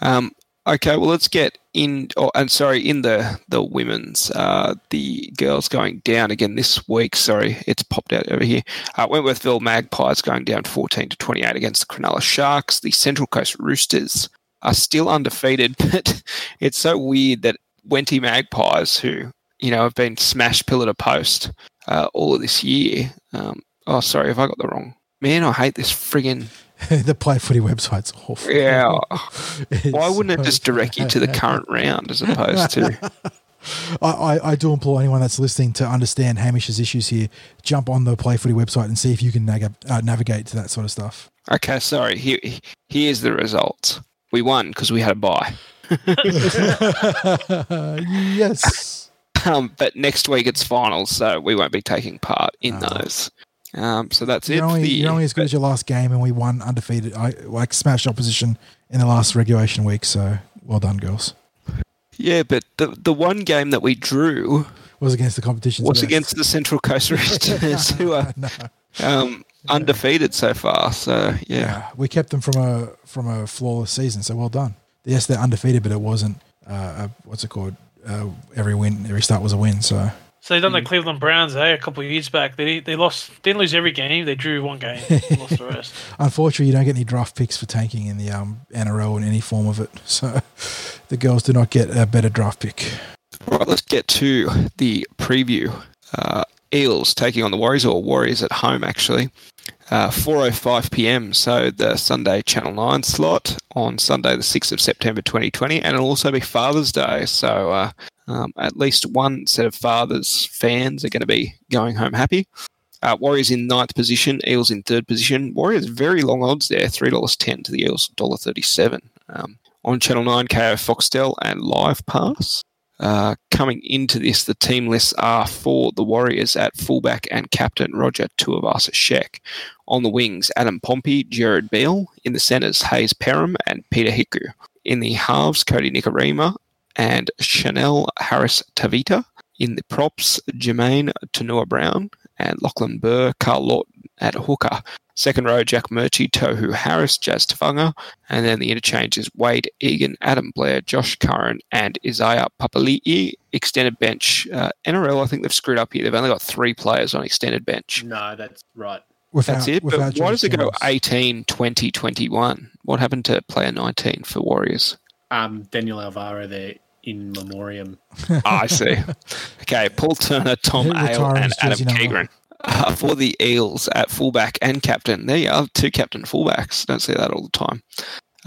Um, okay, well, let's get in. Oh, and sorry, in the the women's, uh, the girls going down again this week. Sorry, it's popped out over here. Uh, Wentworthville Magpies going down fourteen to twenty eight against the Cronulla Sharks. The Central Coast Roosters are still undefeated, but it's so weird that Wenty Magpies, who you know have been smashed pillar to post uh, all of this year. Um, oh, sorry, have I got the wrong? Man, I hate this friggin'
the Play Footy website's awful.
yeah. Why wouldn't it just direct you to the current round as opposed to?
I, I, I do implore anyone that's listening to understand Hamish's issues here. Jump on the Play Footy website and see if you can nav- uh, navigate to that sort of stuff.
Okay, sorry. Here, here's the results. We won because we had a bye.
yes.
Um, but next week it's finals, so we won't be taking part in
Oh.
those. Um, so that's it.
You're
for
only,
the,
you're only as good as your last game, and we won undefeated. I like smashed opposition in the last regulation week. So well done, girls.
yeah, but the the one game that we drew
Was against the competition.
was against the Central Coast Roosters, who are
no,
um, undefeated so far. So yeah,
yeah, we kept them from a from a flawless season. So well done. Yes, they're undefeated, but it wasn't. Uh, a, what's it called? Uh, every win, every start was a win. So
So they done the Cleveland Browns, eh? A couple of years back, they they lost, didn't lose every game. They drew one game, lost the rest.
unfortunately, you don't get any draft picks for tanking in the um, NRL in any form of it. So the girls do not get a better draft pick.
Right, let's get to the preview. Uh, Eels taking on the Warriors, or Warriors at home, actually. Uh, 4.05 p.m., so the Sunday Channel 9 slot on Sunday, the 6th of September 2020, and it'll also be Father's Day, so uh, um, at least one set of fathers fans are going to be going home happy. Uh, Warriors in ninth position, Eels in third position. Warriors very long odds there, $3.10 to the Eels, $1.37. Um, on Channel 9, Kayo Foxtel, and Live Pass. Uh, coming into this, the team lists are for the Warriors at fullback and captain Roger Tuivasa-Sheck. On the wings, Adam Pompey, Jared Beal. In the centres, Hayze Perham and Peta Hiku. In the halves, Kodi Nikorima and Chanel Harris Tavita. In the props, Jamayne Taunoa Brown and Lachlan Burr, Karl Lawton at hooker. Second row, Jack Murchie, Tohu Harris, Jazz Tevaga. And then the interchanges, Wade Egan, Adam Blair, Josh Curran, and Isaiah Papali'i. Extended bench. Uh, NRL, I think they've screwed up here. They've only got three players on extended bench.
No, that's right.
Without,
That's it. But why
George
does it go
Jones.
18, 20, 21? What happened to player 19 for Warriors?
Um, Daniel Alvaro there in memoriam.
Ah, I see. Okay, Paul Turner, Tom
Who
Ale, and Adam
jersey number?
Keighran. Uh, for the Eels at fullback and captain, there you are, two captain fullbacks. Don't see that all the time.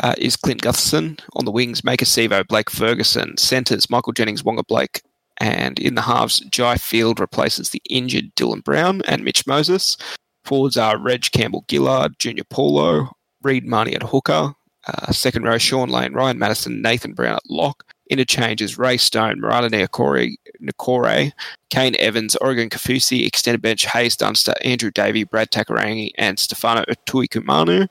Uh, is Clint Gutherson on the wings, Maika Sivo, Blake Ferguson, centres, Michael Jennings, Waqa Blake, and in the halves, Jai Field replaces the injured Dylan Brown and Mitch Moses. Forwards are Reg Campbell Gillard, Junior Paulo, Reed Mahoney at hooker. Uh, second row, Shaun Lane, Ryan Matterson, Nathan Brown at lock. Interchanges, Ray Stone, Marata Niukore, Kane Evans, Oregon Kaufusi, extended bench, Haze Dunster, Andrew Davey, Brad Takairangi, and Stefano Utoikamanu.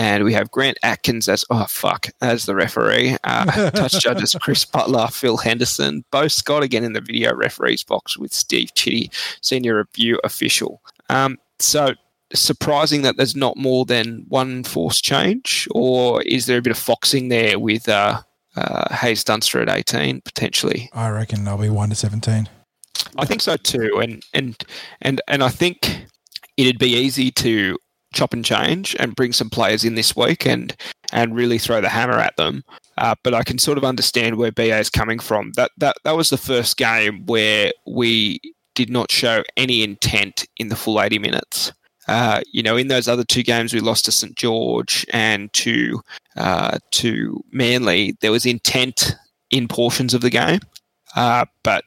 And we have Grant Atkins as, oh, fuck, as the referee. Uh, touch judges Chris Butler, Phil Henderson, Bo Scott again in the video referees box with Steve Chiddy, senior review official. Um, so surprising that there's not more than one force change, or is there a bit of foxing there with uh, uh, Haze Dunster at 18 potentially?
I reckon they'll be 1 to 17.
I think so too, and and and and I think it'd be easy to chop and change and bring some players in this week and and really throw the hammer at them. Uh, but I can sort of understand where BA is coming from. That that that was the first game where we did not show any intent in the full 80 minutes. Uh, you know, in those other two games, we lost to St George and to uh, to Manly. There was intent in portions of the game, uh, but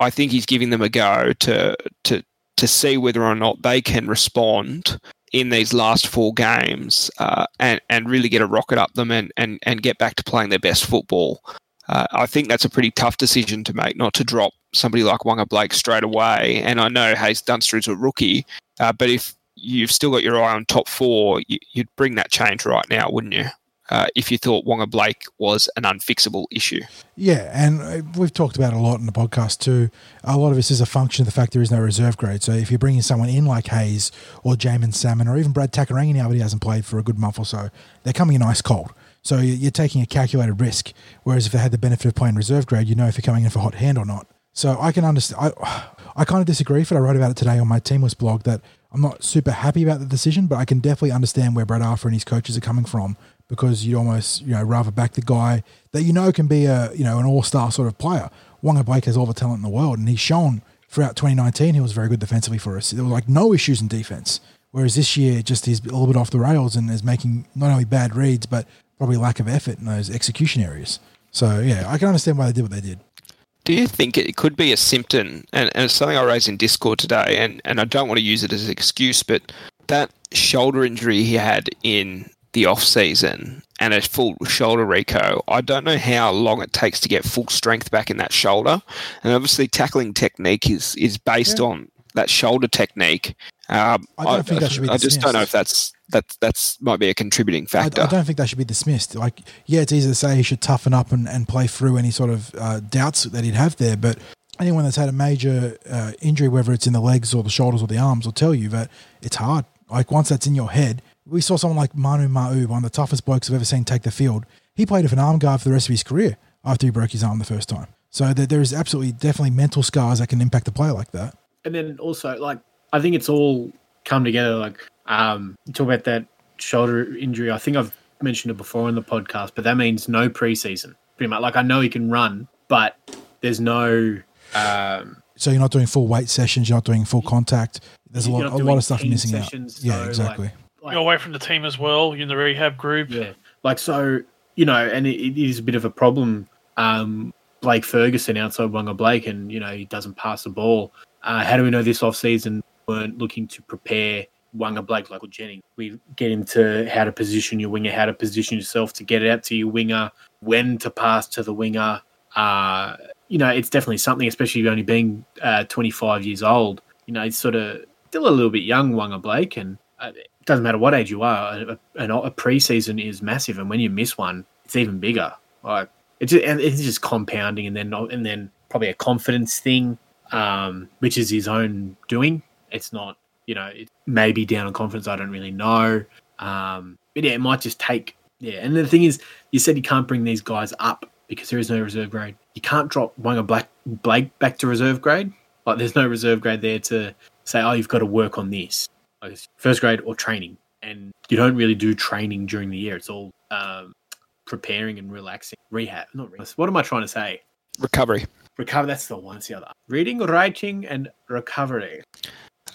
I think he's giving them a go to to to see whether or not they can respond in these last four games uh, and and really get a rocket up them and, and, and get back to playing their best football. Uh, I think that's a pretty tough decision to make, not to drop somebody like Waqa Blake straight away. And I know Haze Dunster is a rookie, uh, but if you've still got your eye on top four, you, you'd bring that change right now, wouldn't you? Uh, if you thought Waqa Blake was an unfixable issue.
Yeah, and uh, we've talked about it a lot in the podcast too. A lot of this is a function of the fact there is no reserve grade. So if you're bringing someone in like Haze or Jaeman Salmon or even Brad Takairangi now, but he hasn't played for a good month or so, they're coming in ice cold. So you- you're taking a calculated risk. Whereas if they had the benefit of playing reserve grade, you know if you're coming in for hot hand or not. So I can understand. I, I kind of disagree, but I wrote about it today on my Teamless blog that I'm not super happy about the decision, but I can definitely understand where Brad Arthur and his coaches are coming from because you'd almost you know rather back the guy that you know can be a you know an all star sort of player. Waqa Blake has all the talent in the world, and he's shown throughout 2019 he was very good defensively for us. There were like no issues in defense. Whereas this year, just he's a little bit off the rails and is making not only bad reads but probably lack of effort in those execution areas. So yeah, I can understand why they did what they did.
Do you think it could be a symptom? And, and it's something I raised in Discord today, and, and I don't want to use it as an excuse, but that shoulder injury he had in the off season and a full shoulder reco, I don't know how long it takes to get full strength back in that shoulder. And obviously, tackling technique is is based
Yeah.
on that shoulder technique. Um,
I don't think that should be
I just don't know if that's that that's might be a contributing
I,
factor.
I don't think that should be dismissed. Like, yeah, it's easy to say he should toughen up and, and play through any sort of uh, doubts that he'd have there, but anyone that's had a major uh, injury, whether it's in the legs or the shoulders or the arms, will tell you that it's hard. Like, once that's in your head, we saw someone like Manu Ma'u, one of the toughest blokes I've ever seen take the field. He played with an arm guard for the rest of his career after he broke his arm the first time. So there, there is absolutely, definitely mental scars that can impact a player like that.
And then also, like, I think it's all come together. Like, um, you talk about that shoulder injury. I think I've mentioned it before in the podcast, but that means no preseason. Pretty much. Like, I know he can run, but there's no. Um,
So you're not doing full weight sessions, you're not doing full contact. There's a lot, a lot of stuff missing
sessions,
out. Yeah,
so,
exactly.
like- like,
You're away from the team as well. You're in the rehab group.
Yeah, like so, you know, and it, it is a bit of a problem. Um, Blake Ferguson outside Waqa Blake, and you know he doesn't pass the ball. Uh, how do we know this off season weren't looking to prepare Waqa Blake, like Jennings. We get him to how to position your winger, how to position yourself to get it out to your winger, when to pass to the winger. Uh, you know, it's definitely something, especially only being uh, 25 years old. You know, it's sort of still a little bit young, Waqa Blake, and uh, it doesn't matter what age you are. A, a, a preseason is massive, and when you miss one, it's even bigger. Like it's just, and it's just compounding, and then and then probably a confidence thing, um, which is his own doing. It's not, you know, it may be down on confidence. I don't really know. Um, but yeah, it might just take. Yeah, and the thing is, you said you can't bring these guys up because there is no reserve grade. You can't drop Waqa Black Blake back to reserve grade. Like there's no reserve grade there to say, oh, you've got to work on this, like first grade or training. And you don't really do training during the year. It's all um, preparing and relaxing, rehab. Not rehab. What am I trying to say?
Recovery.
Recover. That's the one. It's the other. Reading, writing, and recovery.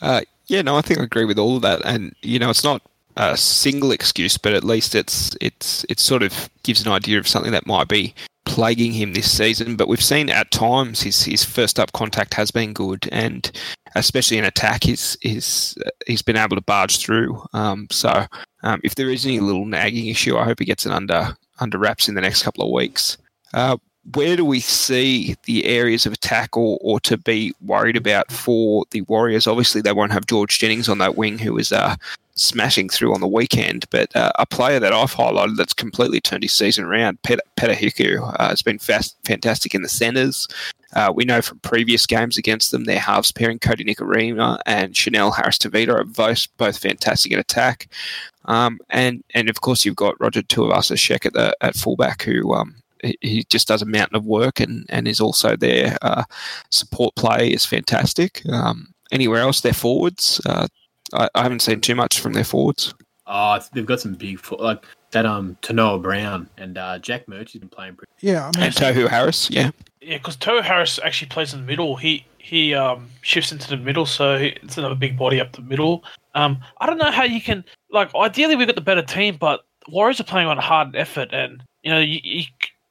Uh, yeah, no, I think I agree with all of that. And you know, it's not a single excuse, but at least it's it's it sort of gives an idea of something that might be plaguing him this season. But we've seen at times his his first up contact has been good, and especially in attack, he's he's he's been able to barge through. Um, so um, if there is any little nagging issue, I hope he gets it under under wraps in the next couple of weeks. Uh, where do we see the areas of attack or, or to be worried about for the Warriors? Obviously, they won't have George Jennings on that wing, who is uh, smashing through on the weekend. But uh, a player that I've highlighted that's completely turned his season around, Peta, Peta Hiku, uh, has been fast, fantastic in the centres. Uh, we know from previous games against them, their halves pairing, Kodi Nikorima and Chanel Harris Tavita, are both, both fantastic in attack. Um, and and of course, you've got Roger Tuivasa-Sheck at the at fullback, who um, he just does a mountain of work and, and is also their uh, support play is fantastic. Um, anywhere else, their forwards, uh, I, I, haven't seen too much from their forwards.
Oh, they've got some big like that. Um, Taunoa Brown and uh, Jack Murchie's been playing pretty.
Yeah,
I mean, and Tohu Harris, yeah,
yeah, because Tohu Harris actually plays in the middle. He he um, shifts into the middle, so it's another big body up the middle. Um, I don't know how you can like. Ideally, we've got the better team, but Warriors are playing on hard effort, and you know you, you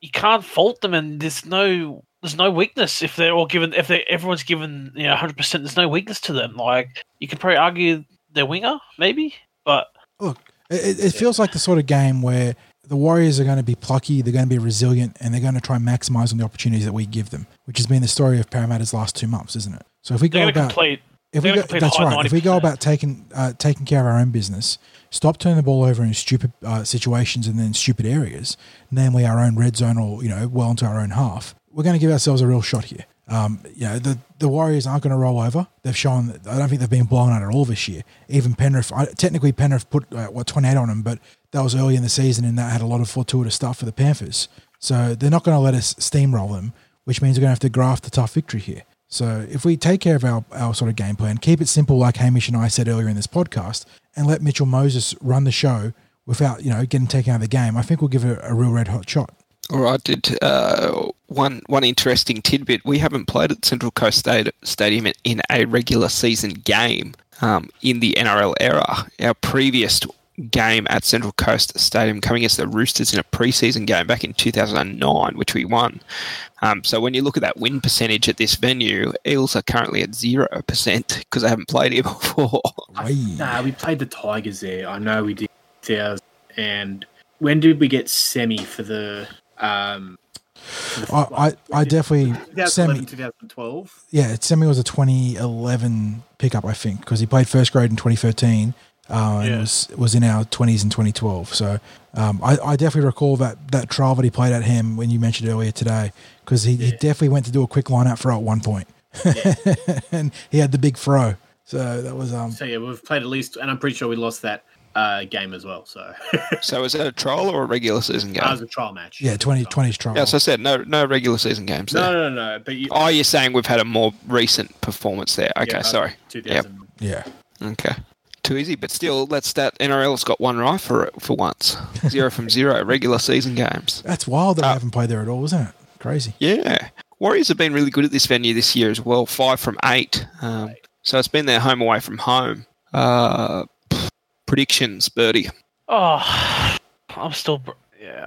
you can't fault them, and there's no there's no weakness if they're all given if they everyone's given you know 100. percent There's no weakness to them. Like you could probably argue their winger maybe, but
look, it, it feels like the sort of game where the Warriors are going to be plucky, they're going to be resilient, and they're going to try and maximize on the opportunities that we give them, which has been the story of Parramatta's last two months, isn't it? So if we go about
complete,
if we go, that's right. If we go about taking uh, taking care of our own business, stop turning the ball over in stupid uh, situations and then stupid areas, namely our own red zone or you know well into our own half, we're going to give ourselves a real shot here. Um, you know the the Warriors aren't going to roll over. They've shown that I don't think they've been blown out at all this year. Even Penrith, technically Penrith put uh, what twenty eight on them, but that was early in the season and that had a lot of fortuitous stuff for the Panthers. So they're not going to let us steamroll them, which means we're going to have to graft a tough victory here. So if we take care of our, our sort of game plan, keep it simple, like Hamish and I said earlier in this podcast, and let Mitchell Moses run the show without you know getting taken out of the game, I think we'll give it a, a real red hot shot.
All right, did uh, one one interesting tidbit. We haven't played at Central Coast Stadium in a regular season game um, in the NRL era. Our previous game at Central Coast Stadium coming against the Roosters in a preseason game back in 2009, which we won. Um, so when you look at that win percentage at this venue, Eels are currently at zero percent because they haven't played here before.
nah, we played the Tigers there. I know we did. And when did we get semi for the? Um,
I, I, I definitely
2011, 2012.
Yeah, semi was a 2011 pickup, I think, because he played first grade in 2013 uh, and yeah. was was in our 20s in 2012. So um, I, I, definitely recall that that trial that he played at him when you mentioned earlier today, because he, yeah. he, definitely went to do a quick line out throw at one point. Yeah. and he had the big throw. So that was um.
So yeah, we've played at least, and I'm pretty sure we lost that uh, game as well. So,
so is that a trial or a regular season game?
That was a trial match.
Yeah, 20, 20's trial.
Yeah, so I said no, no regular season games.
No, no, no, no. But you,
oh, you're saying we've had a more recent performance there? Okay, yeah, sorry.
Yep. Yeah.
Okay too easy, but still, that's that. NRL's got one right for for once. Zero from zero regular season games.
That's wild that uh, we haven't played there at all, isn't it? Crazy.
Yeah, Warriors have been really good at this venue this year as well. Five from eight. Um, so it's been their home away from home. Uh, predictions, Birdie.
Oh, I'm still yeah.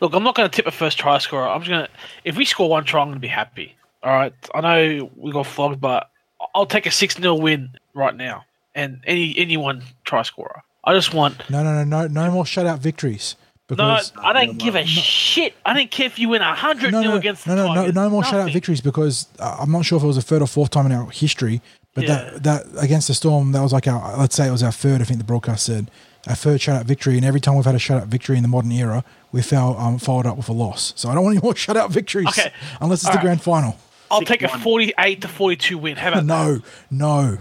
Look, I'm not going to tip a first try scorer. I'm just going to if we score one try, I'm going to be happy. All right, I know we got flogged, but I'll take a six 0 win right now and any anyone try scorer. I just want.
No, no, no, no, no more shutout victories.
No, I don't give a shit. I don't care if you win hundred
no,
nil
no,
against
no,
the
no, no,
Tigers.
no more shutout victories because uh, I'm not sure if it was the third or fourth time in our history, but
Yeah.
that that against the Storm, that was like our let's say it was our third. I think the broadcast said our third shutout victory, and every time we've had a shutout victory in the modern era, we fell um, followed up with a loss. So I don't want any more shutout victories
Okay.
unless it's
All
the
right.
grand final.
I'll take a forty-eight to forty-two win. How about
No, no,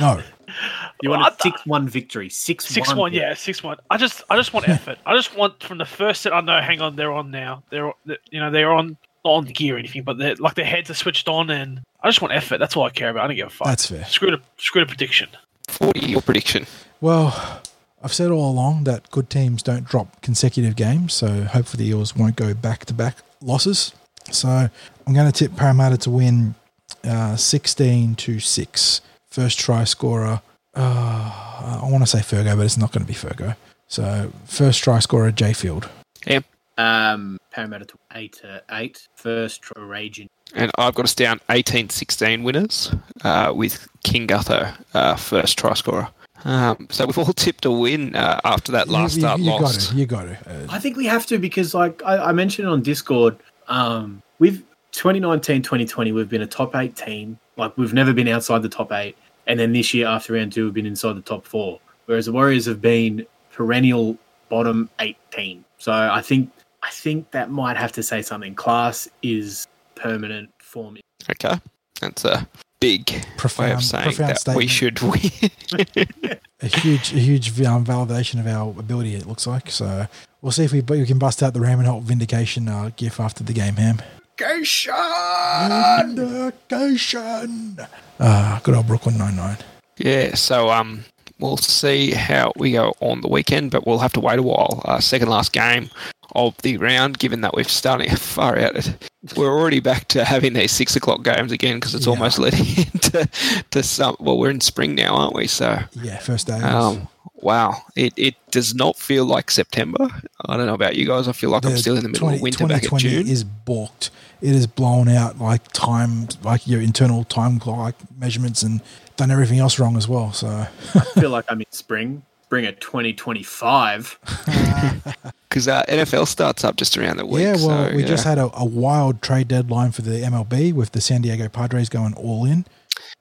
no.
You want
Well,
a
I-
six-one victory? Six
Six one, yeah, six one. I just, I just want effort. I just want from the first set. I know. Hang on, they're on now. They're, they- you know, they're on not on the gear or anything, but they're like their heads are switched on, and I just want effort. That's all I care about. I don't give a fuck.
That's fair.
Screw the, screw the prediction.
40 your prediction.
Well, I've said all along that good teams don't drop consecutive games, so hopefully the Eels won't go back to back losses. So I'm going to tip Parramatta to win uh, 16 to 6. First try scorer, uh, I want to say Fergo, but it's not going to be Fergo. So first try scorer, J Field.
Um, Parramatta took eight to eight. First try raging.
And I've got us down 18 16 winners uh, with King Gutho, uh, first try scorer. Um, so we've all tipped a win uh, after that last
you,
start
you, you got
loss.
to. You got to. Uh,
I think we have to because, like I, I mentioned on Discord, um, we've 2019 2020 we've been a top eight team. Like we've never been outside the top eight, and then this year after round two we've been inside the top four. Whereas the Warriors have been perennial bottom eight team. So I think I think that might have to say something. Class is permanent form.
Okay. That's a big way of saying
profound
that we should win.
a huge, a huge um, validation of our ability. It looks like. So we'll see if we, we can bust out the Raymond vindication uh, gif after the game. Ham. Vindication. Ah, good old Brooklyn Nine Nine.
yeah, so um, we'll see how we go on the weekend, but we'll have to wait a while. Uh, second last game of the round, given that we've starting far out. We're already back to having these six o'clock games again because it's
Yeah.
almost leading into to some. Well, we're in spring now, aren't we? So
Yeah, first day.
Um, wow, it, it does not feel like September. I don't know about you guys. I feel like I'm still in the middle of winter back in
2020
June.
is balked. It is blown out like time, like your internal time clock like measurements, and done everything else wrong as well. So
I feel like I'm in spring. Spring at 2025.
Because uh, NFL starts up just around the week.
yeah, well,
so,
we
yeah.
just had a, a wild trade deadline for the MLB with the San Diego Padres going all in.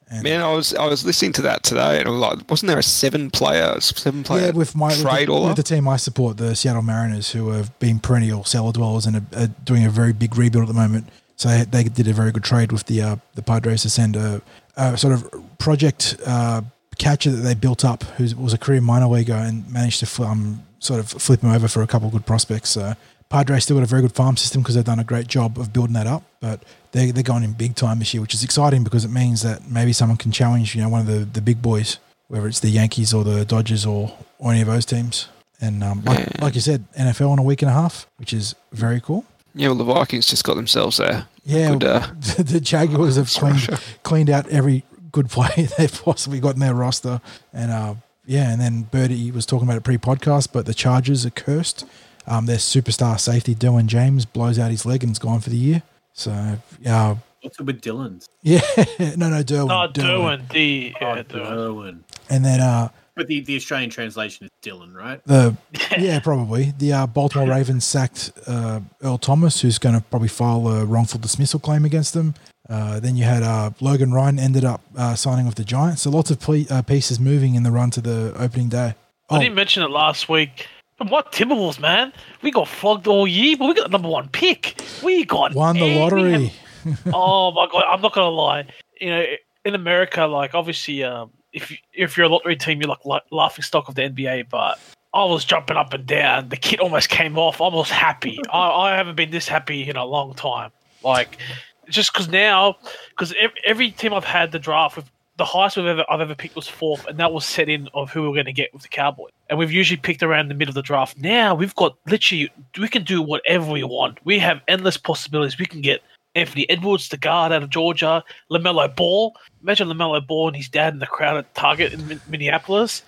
And
Man, I was I was listening to that today, and I was like, wasn't there a seven player seven player
yeah, with my with
trade
the,
all
with the team I support, the Seattle Mariners, who have been perennial cellar dwellers and are, are doing a very big rebuild at the moment. So they, they did a very good trade with the uh, the Padres to send a, a sort of project uh, catcher that they built up, who was a career minor leaguer, and managed to um, sort of flip him over for a couple of good prospects. So Padres still got a very good farm system because they've done a great job of building that up, but they they're going in big time this year, which is exciting because it means that maybe someone can challenge you know one of the, the big boys, whether it's the Yankees or the Dodgers or, or any of those teams. And um, like, like you said, NFL in a week and a half, which is very cool.
Yeah, well, the Vikings just got themselves there.
Yeah,
good. Uh,
the Jaguars have cleaned, cleaned out every good play they've possibly got in their roster. And uh, yeah, and then Birdie was talking about it pre-podcast, but the Chargers are cursed. Um, their superstar safety Dylan James blows out his leg and is gone for the year. So yeah,
What's it with Dylan's?
yeah, no, no, Derwin,
No, Derwin. D.
Oh,
Yeah, Derwin.
Derwin.
and then uh,
But the, the Australian translation is Dylan, right?
the yeah, probably the uh, Baltimore Ravens sacked uh, Earl Thomas, who's going to probably file a wrongful dismissal claim against them. Uh, then you had uh, Logan Ryan ended up uh, signing with the Giants. So lots of ple- uh, pieces moving in the run to the opening day.
I
Oh,
didn't mention it last week. But what Timberwolves, man? We got flogged all year, but we got the number one pick. We got
won the lottery.
have- oh my god! I'm not gonna lie. You know, in America, like obviously, um, if you, if you're a lottery team, you're like laughing stock of the NBA. But I was jumping up and down. The kit almost came off. I was happy. I, I haven't been this happy in a long time. Like just because now, because every, every team I've had the draft with the highest we've ever I've ever picked was fourth, and that was set in of who we we're going to get with the Cowboys. And we've usually picked around the middle of the draft. Now we've got literally we can do whatever we want. We have endless possibilities. We can get Anthony Edwards, the guard out of Georgia, Lamelo Ball. Imagine Lamelo Ball and his dad in the crowd at Target in Minneapolis.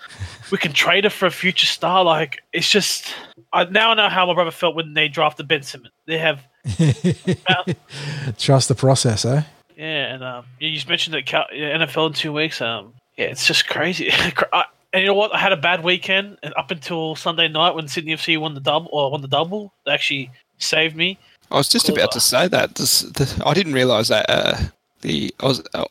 We can trade it for a future star. Like it's just, I now know how my brother felt when they drafted Ben Simmons. They have
Trust the process, eh?
Yeah, and um, you just mentioned that Cal- NFL in two weeks. Um, yeah, it's just crazy. I, And you know what? I had a bad weekend, and up until Sunday night when Sydney FC won the double or won the double, they actually saved me.
I was just about to say that. This, the, I didn't realise that uh, the uh,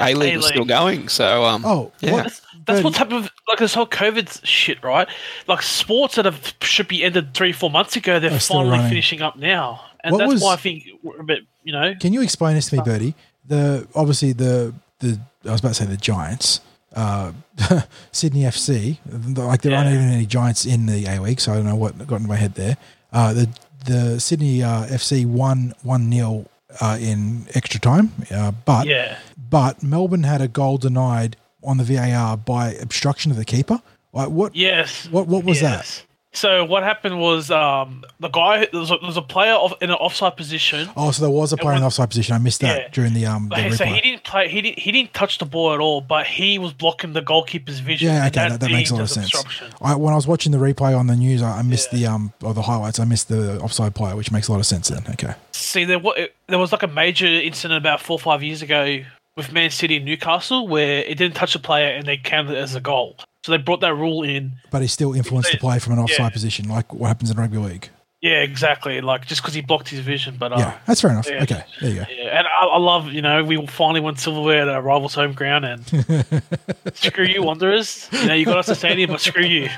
A League was still going. So, um,
Oh,
yeah.
what-
That's, that's
Good.
what type of like this whole COVID shit, right? Like sports that have should be ended three, four months ago, they're
Are
finally
running.
finishing up now, and
What
that's
was-
why I think we're a bit, you know,
Can you explain this to me, Birdie? The obviously the the I was about to say the Giants, uh, Sydney FC. Like there aren't even any Giants in the A League, so I don't know what got into my head there. Uh, the the Sydney uh, FC won one 0 uh, in extra time, uh, but
yeah.
but Melbourne had a goal denied on the VAR by obstruction of the keeper. Like what?
Yes.
What what was that?
So what happened was um, the guy there was a, there was a player of, in an offside position.
Oh, so there was a player in
was-
offside position. I missed that
Yeah.
during the um. The
he- so he
replay.
didn't play. He didn't. He didn't touch the ball at all. But he was blocking the goalkeeper's vision.
Yeah, okay, that, that makes a lot of sense. I, when I was watching the replay on the news, I, I missed
Yeah.
the um or the highlights. I missed the offside player, which makes a lot of sense. Then, okay.
See, there was there was like a major incident about four or five years ago with Man City and Newcastle where it didn't touch the player and they counted it as a goal. So they brought that rule in.
But he still influenced the play from an offside
Yeah.
position, like what happens in rugby league.
Yeah, exactly. Like just because he blocked his vision, but uh,
Yeah, that's fair enough.
yeah.
Okay, there you go.
Yeah, and I, I love, you know, we finally won silverware at our rivals' home ground, and screw you, Wanderers. You know, you got us a stadium, but screw you.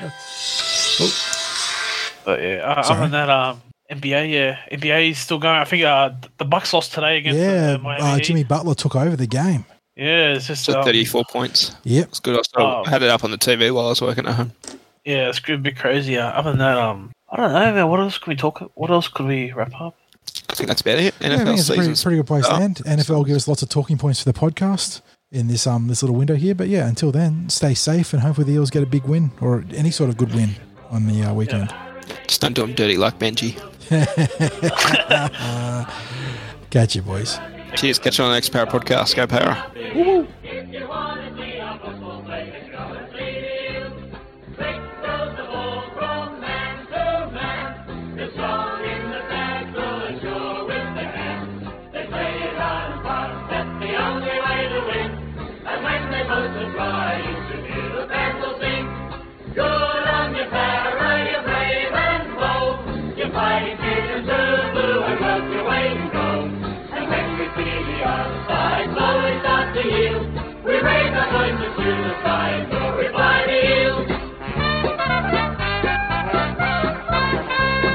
But yeah, uh,
Sorry.
other than that, um, NBA, yeah, NBA is still going. I think uh, the Bucks lost today against
Yeah,
uh, Miami.
uh, Jimmy Butler took over the game.
Yeah, it's just
so
um,
34 points.
Yep.
It's good. I still
Oh.
had it up on the TV while I was working at home.
yeah, it's a bit crazy. Uh, other than that, um, I don't know, man. What else can we talk? What else could we wrap up?
I think that's about it.
Yeah, I
NFL
think it's a pretty, pretty good place to
up.
end. NFL give us lots of talking points for the podcast in this um this little window here. But yeah, until then, stay safe and hopefully the Eels get a big win or any sort of good win on the uh, weekend.
Just don't do them dirty like Benji.
Catch you, boys.
Cheers. Catch you on the next Power podcast. Go Para.
If